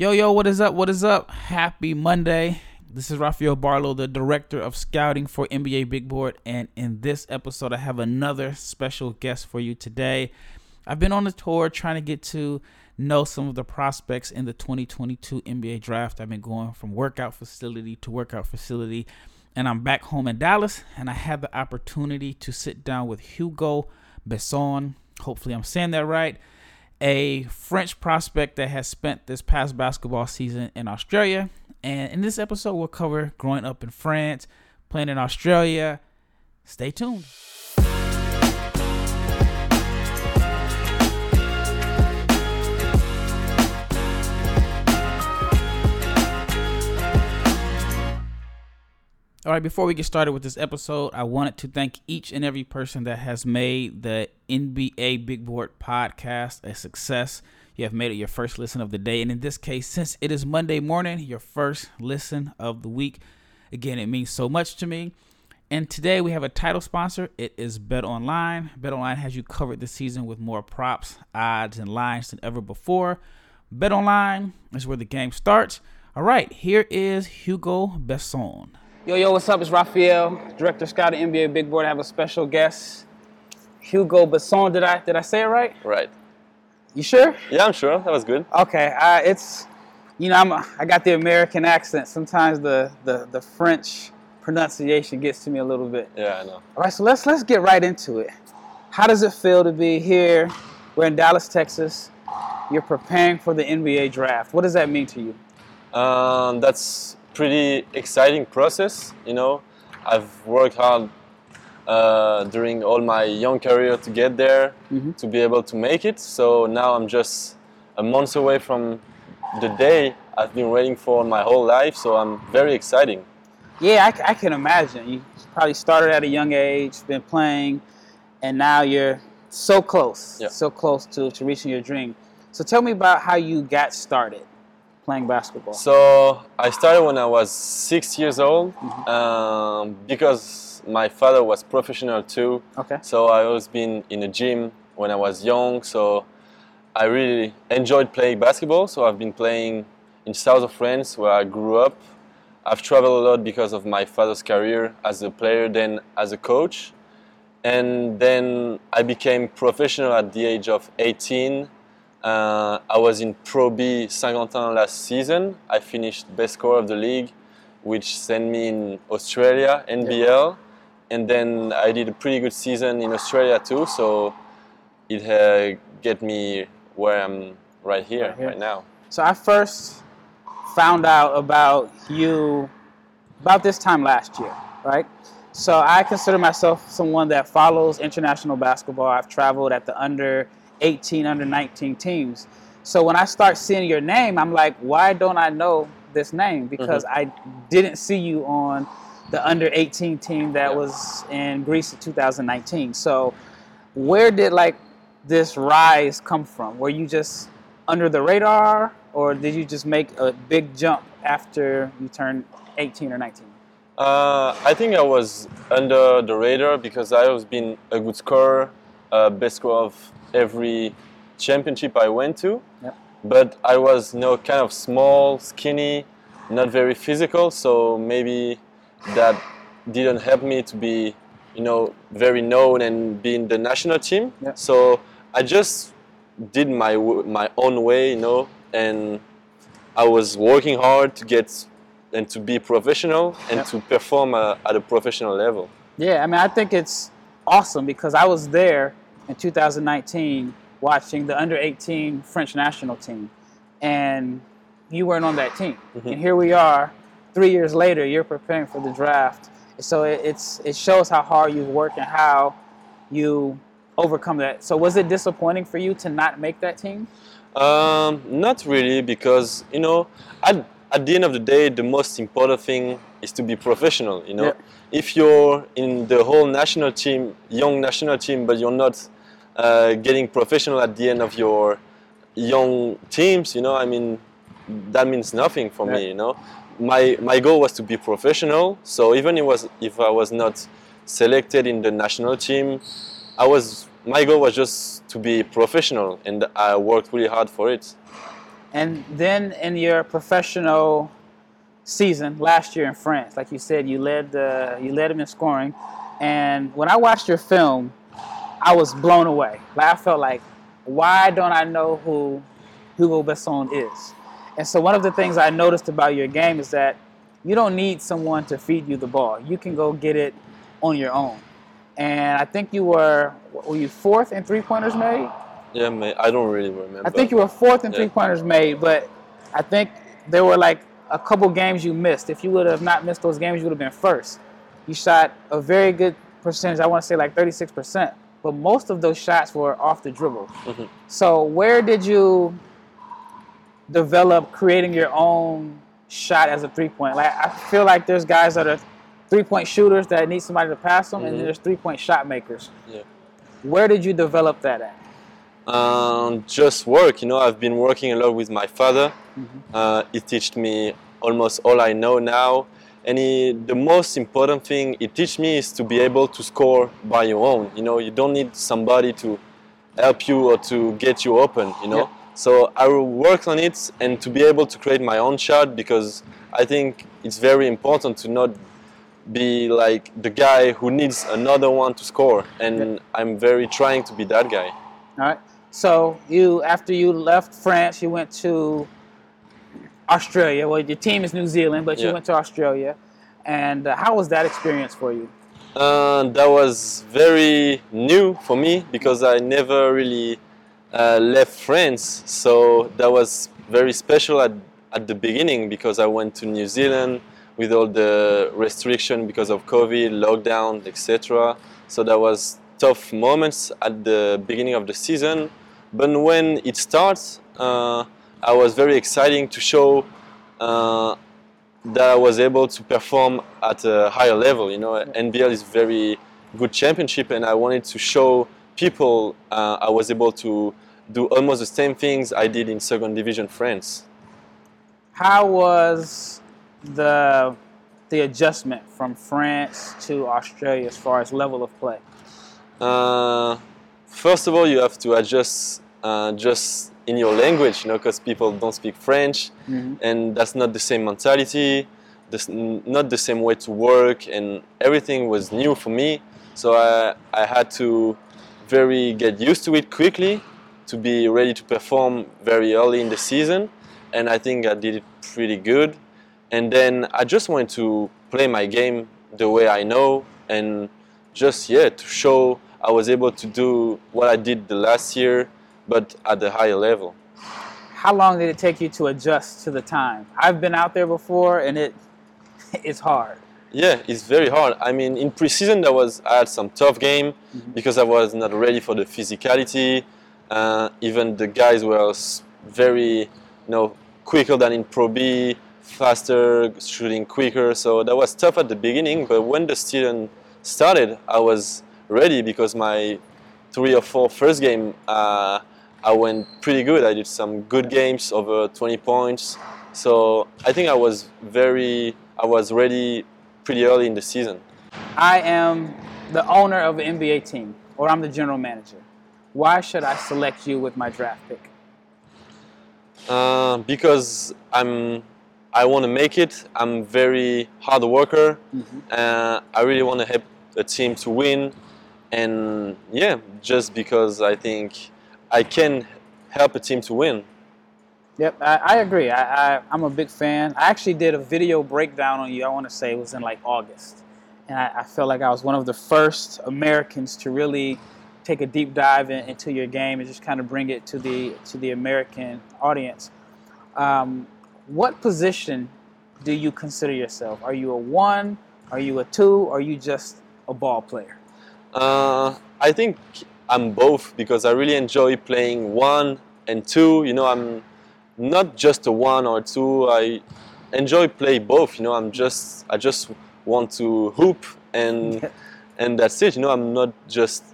Yo, yo, what is up? What is up? Happy Monday. This is Rafael Barlow, the director of scouting for NBA Big Board. And in this episode, I have another special guest for you today. I've been on the tour trying to get to know some of the prospects in the 2022 NBA draft. I've been going from workout facility to workout facility. And I'm back home in Dallas, and I had the opportunity to sit down with Hugo Besson. Hopefully, I'm saying that right a French prospect that has spent this past basketball season in Australia. And in this episode, we'll cover growing up in France, playing in Australia. Stay tuned. All right, before we get started with this episode, I wanted to thank each and every person that has made the NBA Big Board podcast a success. You have made it your first listen of the day. And in this case, since it is Monday morning, your first listen of the week. Again, it means so much to me. And today we have a title sponsor. It is Bet Online. Bet Online has you covered this season with more props, odds, and lines than ever before. Bet Online is where the game starts. All right, here is Hugo Besson. Yo, yo, what's up? It's Rafael, Director Scout of NBA Big Board. I have a special guest, Hugo Besson. Did I did I say it right? Right. You sure? Yeah, I'm sure. That was good. Okay. Uh, it's, you know, I'm a, I got the American accent. Sometimes the, the the French pronunciation gets to me a little bit. Yeah, I know. All right, so let's let's get right into it. How does it feel to be here? We're in Dallas, Texas. You're preparing for the NBA draft. What does that mean to you? Um, that's pretty exciting process. You know, I've worked hard uh, during all my young career to get there, Mhm. to be able to make it. So now I'm just a month away from the day I've been waiting for my whole life. So I'm very exciting. Yeah, I can imagine. You probably started at a young age, been playing, and now you're so close, Yeah. so close to, to reaching your dream. So tell me about how you got started playing basketball. So I started when I was six years old um, because my father was professional too. okay. So I always been in a gym when I was young. So I really enjoyed playing basketball. So I've been playing in south of France where I grew up. I've traveled a lot because of my father's career as a player, then as a coach. And then I became professional at the age of 18. Uh, I was in Pro B Saint-Quentin last season. I finished best scorer of the league, which sent me in Australia, NBL and then I did a pretty good season in Australia too. So it uh, get me where I'm right here, Right right, now. So I first found out about you about this time last year, right? So I consider myself someone that follows international basketball. I've traveled at the under 18, under 19 teams. So when I start seeing your name, I'm like, why don't I know this name? Because I didn't see you on the under 18 team that was in Greece in 2019. So where did like this rise come from? Were you just under the radar, or did you just make a big jump after you turned 18 or 19? Uh, I think I was under the radar because I was been a good scorer, uh, best scorer of every championship I went to. Yep. But I was you know, kind of small, skinny, not very physical, so maybe that didn't help me to be, you know, very known and be in the national team. Yep. So I just did my w- my own way, you know, and I was working hard to get and to be professional and Yep. to perform uh, at a professional level. Yeah, I mean, I think it's awesome because I was there in 2019 watching the under 18 French national team, and you weren't on that team. Mm-hmm. And here we are, three years later, you're preparing for the draft. So it, it's it shows how hard you've worked and how you overcome that. So was it disappointing for you to not make that team? Um, not really, because you know, at, at the end of the day, the most important thing is to be professional. You know, Yeah. if you're in the whole national team, young national team, but you're not uh, getting professional at the end of your young teams, you know, I mean, that means nothing for Yeah. me. You know, my my goal was to be professional. So even it was if I was not selected in the national team, I was my goal was just to be professional, and I worked really hard for it. And then in your professional season last year in France, like you said, you led the you led him in scoring. And when I watched your film, I was blown away. Like I felt like, why don't I know who Hugo Besson is? And so one of the things I noticed about your game is that you don't need someone to feed you the ball. You can go get it on your own. And I think you were were you fourth in three pointers made? Yeah, mate, I don't really remember. I think you were fourth in Yeah. three pointers made, but I think there were like a couple games you missed. If you would have not missed those games, you would have been first. You shot a very good percentage. I want to say like 36%, but most of those shots were off the dribble. Mhm. So where did you develop creating your own shot as a three point? Like I feel like there's guys that are three point shooters that need somebody to pass them, and then Mhm. there's three point shot makers. Yeah. Where did you develop that at? Um, just work. You know, I've been working a lot with my father. Mhm. Uh, he taught me almost all I know now. And he, the most important thing he teach me is to be able to score by your own. You know, you don't need somebody to help you or to get you open. You know. Yeah. So I will work on it and to be able to create my own shot because I think it's very important to not be like the guy who needs another one to score. And I'm very trying to be that guy. All right. So you, after you left France, you went to Australia. Well, your team is New Zealand, but you Yeah. went to Australia. And uh, how was that experience for you? Uh, that was very new for me because I never really uh, left France. So that was very special at, at the beginning because I went to New Zealand with all the restriction because of COVID, lockdown, etc. So that was tough moments at the beginning of the season. But when it starts, uh, I was very exciting to show uh, that I was able to perform at a higher level. You know, NBL is very good championship, and I wanted to show people uh, I was able to do almost the same things I did in second division France. How was the the adjustment from France to Australia as far as level of play? Uh, first of all, you have to adjust uh, just in your language, you know, because people don't speak French, mm-hmm. and that's not the same mentality, this, not the same way to work, and everything was new for me. So I, I had to very get used to it quickly to be ready to perform very early in the season, and I think I did it pretty good. And then I just wanted to play my game the way I know, and just yeah to show I was able to do what I did the last year, but at a higher level. How long did it take you to adjust to the time? I've been out there before, and it it's hard. Yeah, it's very hard. I mean, in preseason, there was I had some tough game because I was not ready for the physicality. Uh, even the guys were very, you know, quicker than in Pro B, faster, shooting quicker. So that was tough at the beginning. But when the season started, I was ready because my three or four first game, uh, I went pretty good. I did some good games over 20 points. So I think I was very, I was ready pretty early in the season. I am the owner of an NBA team, or I'm the general manager. Why should I select you with my draft pick? Uh, because I'm, I want to make it. I'm very hard worker. Uh, I really want to help the team to win, and yeah, just because I think I can help a team to win. Yep, I, I agree. I, I, I'm a big fan. I actually did a video breakdown on you, I want to say it was in like August. And I, I felt like I was one of the first Americans to really take a deep dive in, into your game and just kind of bring it to the, to the American audience. Um, what position do you consider yourself? Are you a one? Are you a two? Or are you just a ball player? Uh, I think I'm both because I really enjoy playing one and two. You know, I'm not just a one or two. I enjoy play both. You know, I'm just I just want to hoop and and that's it. You know, I'm not just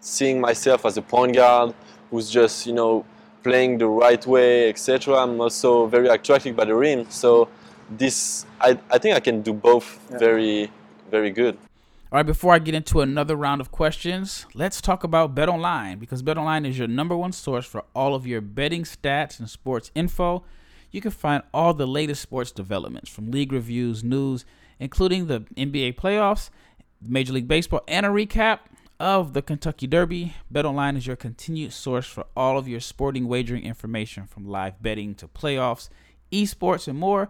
seeing myself as a point guard who's just you know playing the right way, etc. I'm also very attracted by the rim. So this I, I think I can do both Yeah. very very good. All right, before I get into another round of questions, let's talk about Bet Online because Bet Online is your number one source for all of your betting stats and sports info. You can find all the latest sports developments from league reviews, news, including the NBA playoffs, Major League Baseball, and a recap of the Kentucky Derby. Bet Online is your continued source for all of your sporting wagering information from live betting to playoffs, esports, and more.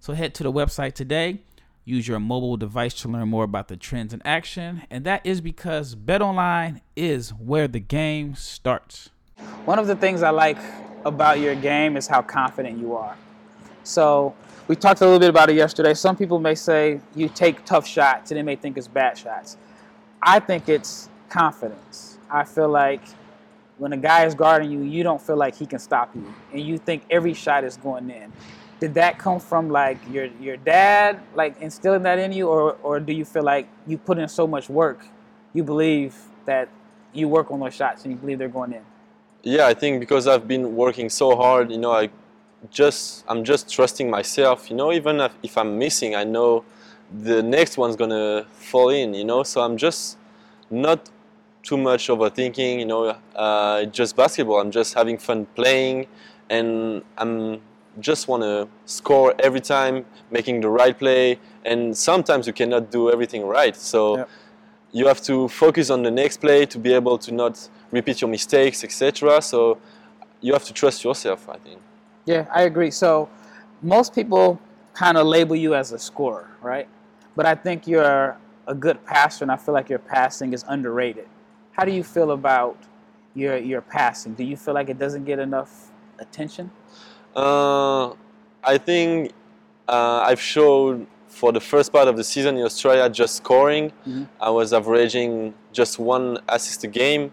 So head to the website today Use your mobile device to learn more about the trends in action, and that is because BetOnline is where the game starts. One of the things I like about your game is how confident you are. So, we talked a little bit about it yesterday. Some people may say you take tough shots and they may think it's bad shots. I think it's confidence. I feel like when a guy is guarding you, you don't feel like he can stop you, and you think every shot is going in did that come from like your your dad like instilling that in you? Or or do you feel like you put in so much work you believe that you work on those shots and you believe they're going in? Yeah i think because i've been working so hard you know i just i'm just trusting myself you know even if, if i'm missing i know the next one's gonna fall in you know? So i'm just not too much overthinking you know? Uh, just basketball i'm just having fun playing and i'm just want to score every time, making the right play, and sometimes you cannot do everything right. So yep. you have to focus on the next play to be able to not repeat your mistakes, etc. So you have to trust yourself, I think. Yeah, I agree. So most people kind of label you as a scorer, right? But I think you're a good passer, and I feel like your passing is underrated. How do you feel about your your passing? Do you feel like it doesn't get enough attention? Uh, I think uh, I've showed for the first part of the season in Australia just scoring. Mm-hmm. I was averaging just one assist a game,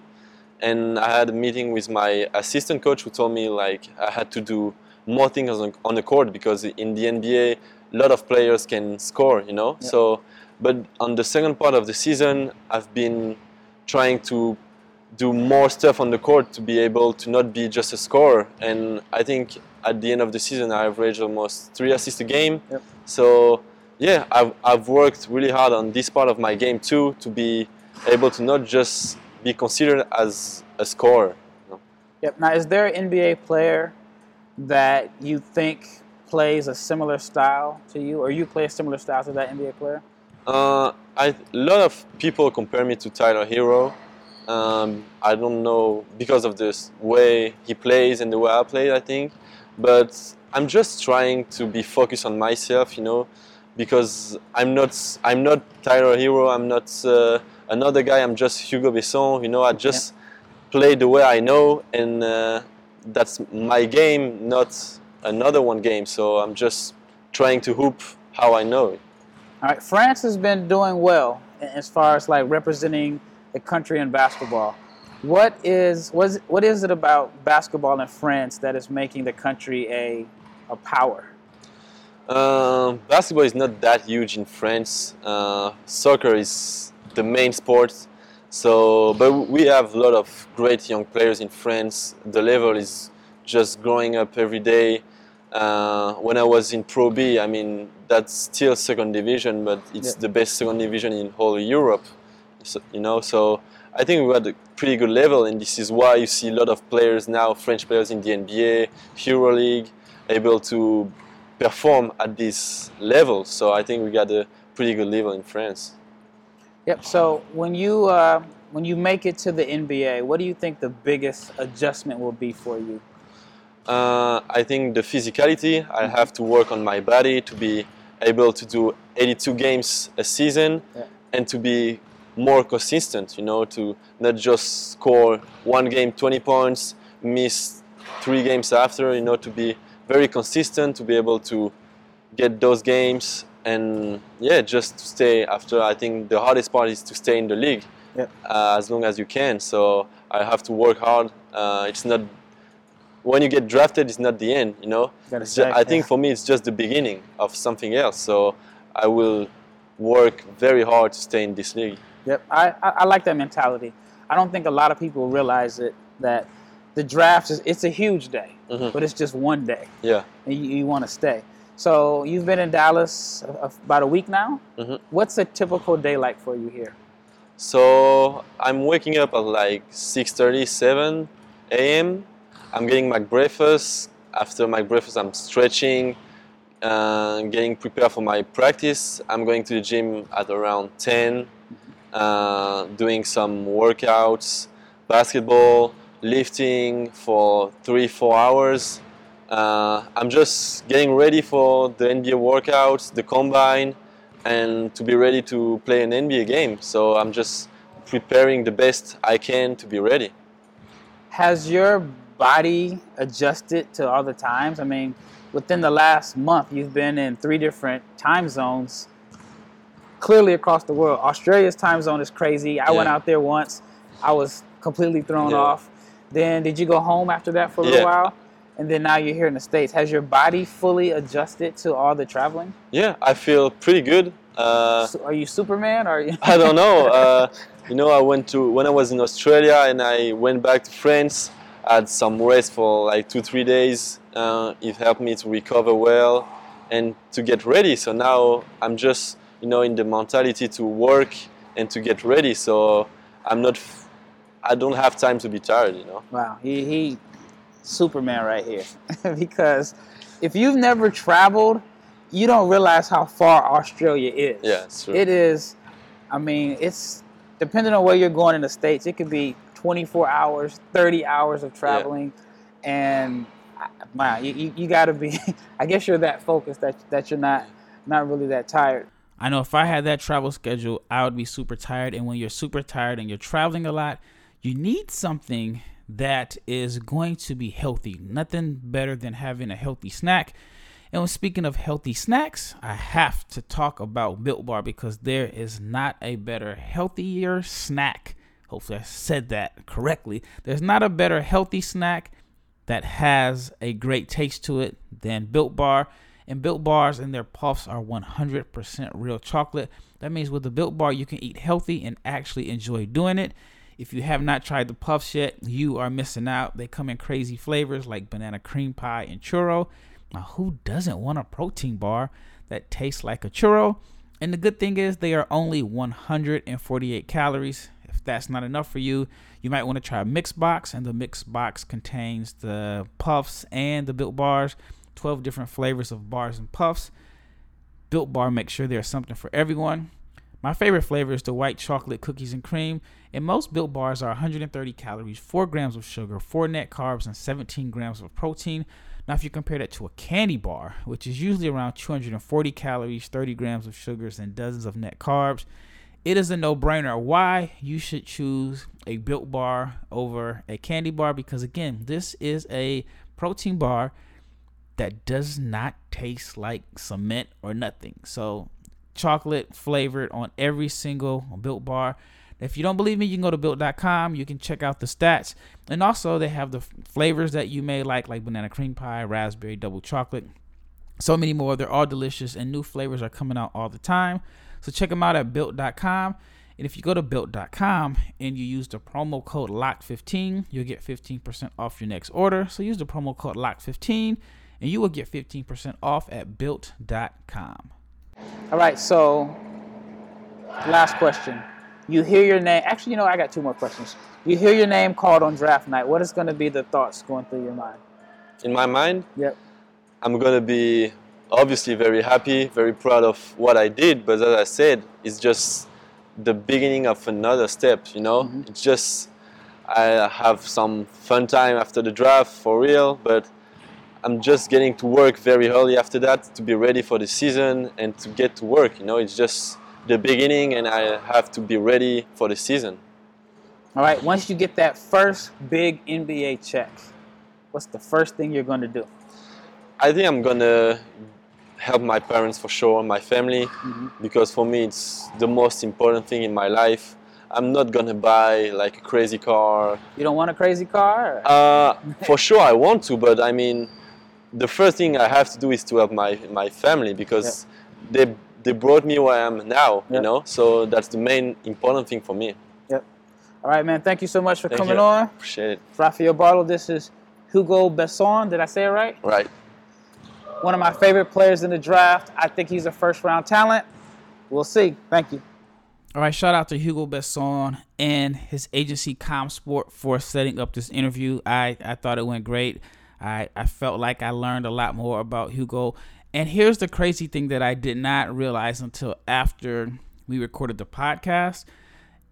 and I had a meeting with my assistant coach who told me like I had to do more things on, on the court because in the NBA a lot of players can score, you know. Yeah. So, but on the second part of the season, I've been trying to do more stuff on the court to be able to not be just a scorer. And I think at the end of the season, I averaged almost three assists a game. Yep. So yeah, I've, I've worked really hard on this part of my game too to be able to not just be considered as a scorer. You know? Yep. Now, is there an NBA player that you think plays a similar style to you, or you play a similar style to that NBA player? Uh, I, a lot of people compare me to Tyler Herro. Um, I don't know because of this way he plays and the way I play. I think but I'm just trying to be focused on myself, you know, because I'm not I'm not Tyler Herro, I'm not uh, another guy. I'm just Hugo Besson. You know, I just play the way I know, and uh, that's my game, not another one game. So I'm just trying to hoop how I know it. All right, France has been doing well as far as like representing the country in basketball. What is what is, what is it about basketball in France that is making the country a a power? Um, basketball is not that huge in France. Uh, soccer is the main sport. So, but we have a lot of great young players in France. The level is just growing up every day. Uh, when I was in Pro B, I mean that's still second division, but it's yeah. the best second division in whole Europe. So, you know, so I think we had a pretty good level, and this is why you see a lot of players now, French players in the NBA, EuroLeague, able to perform at this level. So I think we got a pretty good level in France. Yep. So when you uh, when you make it to the NBA, what do you think the biggest adjustment will be for you? Uh, I think the physicality. I mm-hmm. have to work on my body to be able to do 82 games a season yeah. and to be more consistent, you know, to not just score one game 20 points, miss three games after, you know, to be very consistent, to be able to get those games and yeah, just to stay after. I think the hardest part is to stay in the league uh, as long as you can. So I have to work hard. Uh, it's not when you get drafted, it's not the end, you know. Just, I think yeah. for me, it's just the beginning of something else. So I will work very hard to stay in this league. Yep, I, I, I like that mentality. I don't think a lot of people realize it that the draft is it's a huge day, mm-hmm. but it's just one day. Yeah, and you, you want to stay. So you've been in Dallas uh, about a week now. Mhm. What's a typical day like for you here? So I'm waking up at like 6:30, 7 a.m. I'm getting my breakfast. After my breakfast, I'm stretching, uh, getting prepared for my practice. I'm going to the gym at around 10, uh, doing some workouts, basketball, lifting for three, four hours. Uh, I'm just getting ready for the NBA workouts, the combine, and to be ready to play an NBA game. So I'm just preparing the best I can to be ready. Has your body adjusted to all the times? I mean, within the last month, you've been in three different time zones, clearly across the world. Australia's time zone is crazy. I went out there once, I was completely thrown Yeah. off. Then, did you go home after that for a little Yeah. while? And then now you're here in the States. Has your body fully adjusted to all the traveling? Yeah, I feel pretty good. Uh, So are you Superman or are you? I don't know. Uh, you know, I went to when I was in Australia and I went back to France. I had some rest for like two, three days. Uh, it helped me to recover well and to get ready. So now I'm just, you know, in the mentality to work and to get ready. So I'm not I don't have time to be tired. You know. Wow, he, he Superman right here. because if you've never traveled, you don't realize how far Australia is. Yeah, it's true. It is, I mean, it's depending on where you're going in the States, it could be 24 hours, 30 hours of traveling. And I- wow, you, you, you got to be, I guess you're that focused that, that you're not, not really that tired. I know if I had that travel schedule, I would be super tired. And when you're super tired and you're traveling a lot, you need something that is going to be healthy. Nothing better than having a healthy snack. And when speaking of healthy snacks, I have to talk about Built Bar because there is not a better, healthier snack. Hopefully, I said that correctly. There's not a better, healthy snack that has a great taste to it than Built Bar. And Built Bars and their puffs are 100% real chocolate. That means with the Built Bar, you can eat healthy and actually enjoy doing it. If you have not tried the puffs yet, you are missing out. They come in crazy flavors like banana cream pie and churro. Now, who doesn't want a protein bar that tastes like a churro? And the good thing is, they are only 148 calories. If that's not enough for you, you might want to try a mix box. And the mix box contains the puffs and the built bars, 12 different flavors of bars and puffs. Built Bar makes sure there's something for everyone. My favorite flavor is the white chocolate cookies and cream. And most built bars are 130 calories, 4 grams of sugar, 4 net carbs, and 17 grams of protein. Now, if you compare that to a candy bar, which is usually around 240 calories, 30 grams of sugars, and dozens of net carbs, it is a no brainer why you should choose a built bar over a candy bar because, again, this is a protein bar that does not taste like cement or nothing. So, chocolate flavored on every single built bar. If you don't believe me, you can go to built.com. You can check out the stats. And also, they have the flavors that you may like, like banana cream pie, raspberry, double chocolate, so many more. They're all delicious, and new flavors are coming out all the time. So, check them out at built.com. And if you go to built.com and you use the promo code LOCK15, you'll get 15% off your next order. So, use the promo code LOCK15 and you will get 15% off at built.com. All right, so last question. You hear your name. Actually, you know, I got two more questions. You hear your name called on draft night. What is going to be the thoughts going through your mind? In my mind, Yep. I'm gonna be obviously very happy, very proud of what I did. But as I said, it's just the beginning of another step. You know, mm-hmm. it's just I have some fun time after the draft for real, but I'm just getting to work very early after that to be ready for the season and to get to work. You know, it's just the beginning, and I have to be ready for the season. All right, once you get that first big NBA check, what's the first thing you're going to do? I think I'm gonna help my parents for sure, my family, because for me it's the most important thing in my life. I'm not gonna buy like a crazy car. You don't want a crazy car? Uh, for sure, I want to, but I mean, the first thing I have to do is to help my my family because they they brought me where I am now. Yeah. You know, so that's the main important thing for me. Yep. All right, man. Thank you so much for Thank coming you. on. Appreciate it. Rafael Barlow, this is Hugo Besson. Did I say it right? Right. one of my favorite players in the draft. I think he's a first round talent. We'll see. Thank you. All right, shout out to Hugo Besson and his agency ComSport for setting up this interview. I, I thought it went great. I, I felt like I learned a lot more about Hugo. And here's the crazy thing that I did not realize until after we recorded the podcast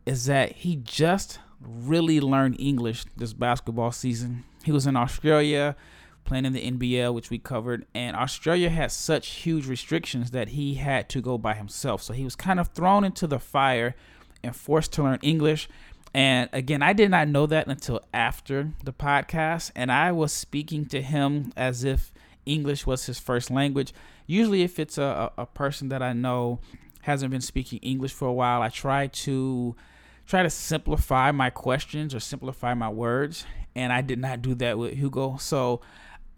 is that he just really learned English this basketball season. He was in Australia playing in the NBL, which we covered, and Australia had such huge restrictions that he had to go by himself. So he was kind of thrown into the fire and forced to learn English. And again, I did not know that until after the podcast, and I was speaking to him as if English was his first language. Usually, if it's a, a person that I know hasn't been speaking English for a while, I try to try to simplify my questions or simplify my words, and I did not do that with Hugo. So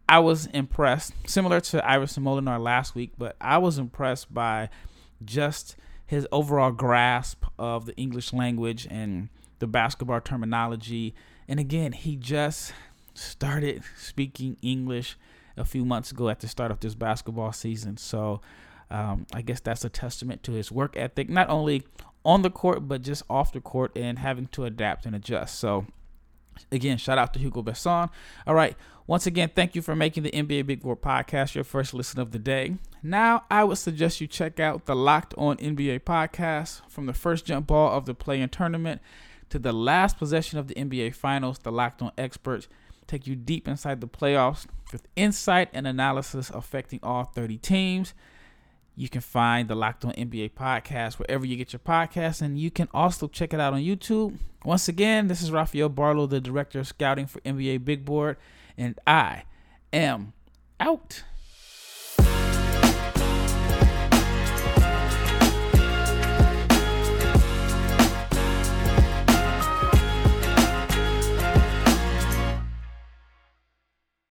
I was impressed, similar to Iverson Molinar last week, but I was impressed by just his overall grasp of the English language and the basketball terminology. And again, he just started speaking English a few months ago at the start of this basketball season. So um, I guess that's a testament to his work ethic, not only on the court, but just off the court and having to adapt and adjust. So again, shout out to Hugo Besson. All right. Once again, thank you for making the NBA Big Board podcast your first listen of the day. Now, I would suggest you check out the Locked On NBA podcast from the first jump ball of the play in tournament to the last possession of the NBA Finals. The Locked On experts take you deep inside the playoffs with insight and analysis affecting all 30 teams. You can find the Locked On NBA podcast wherever you get your podcasts, and you can also check it out on YouTube. Once again, this is Rafael Barlow, the director of scouting for NBA Big Board and I am out.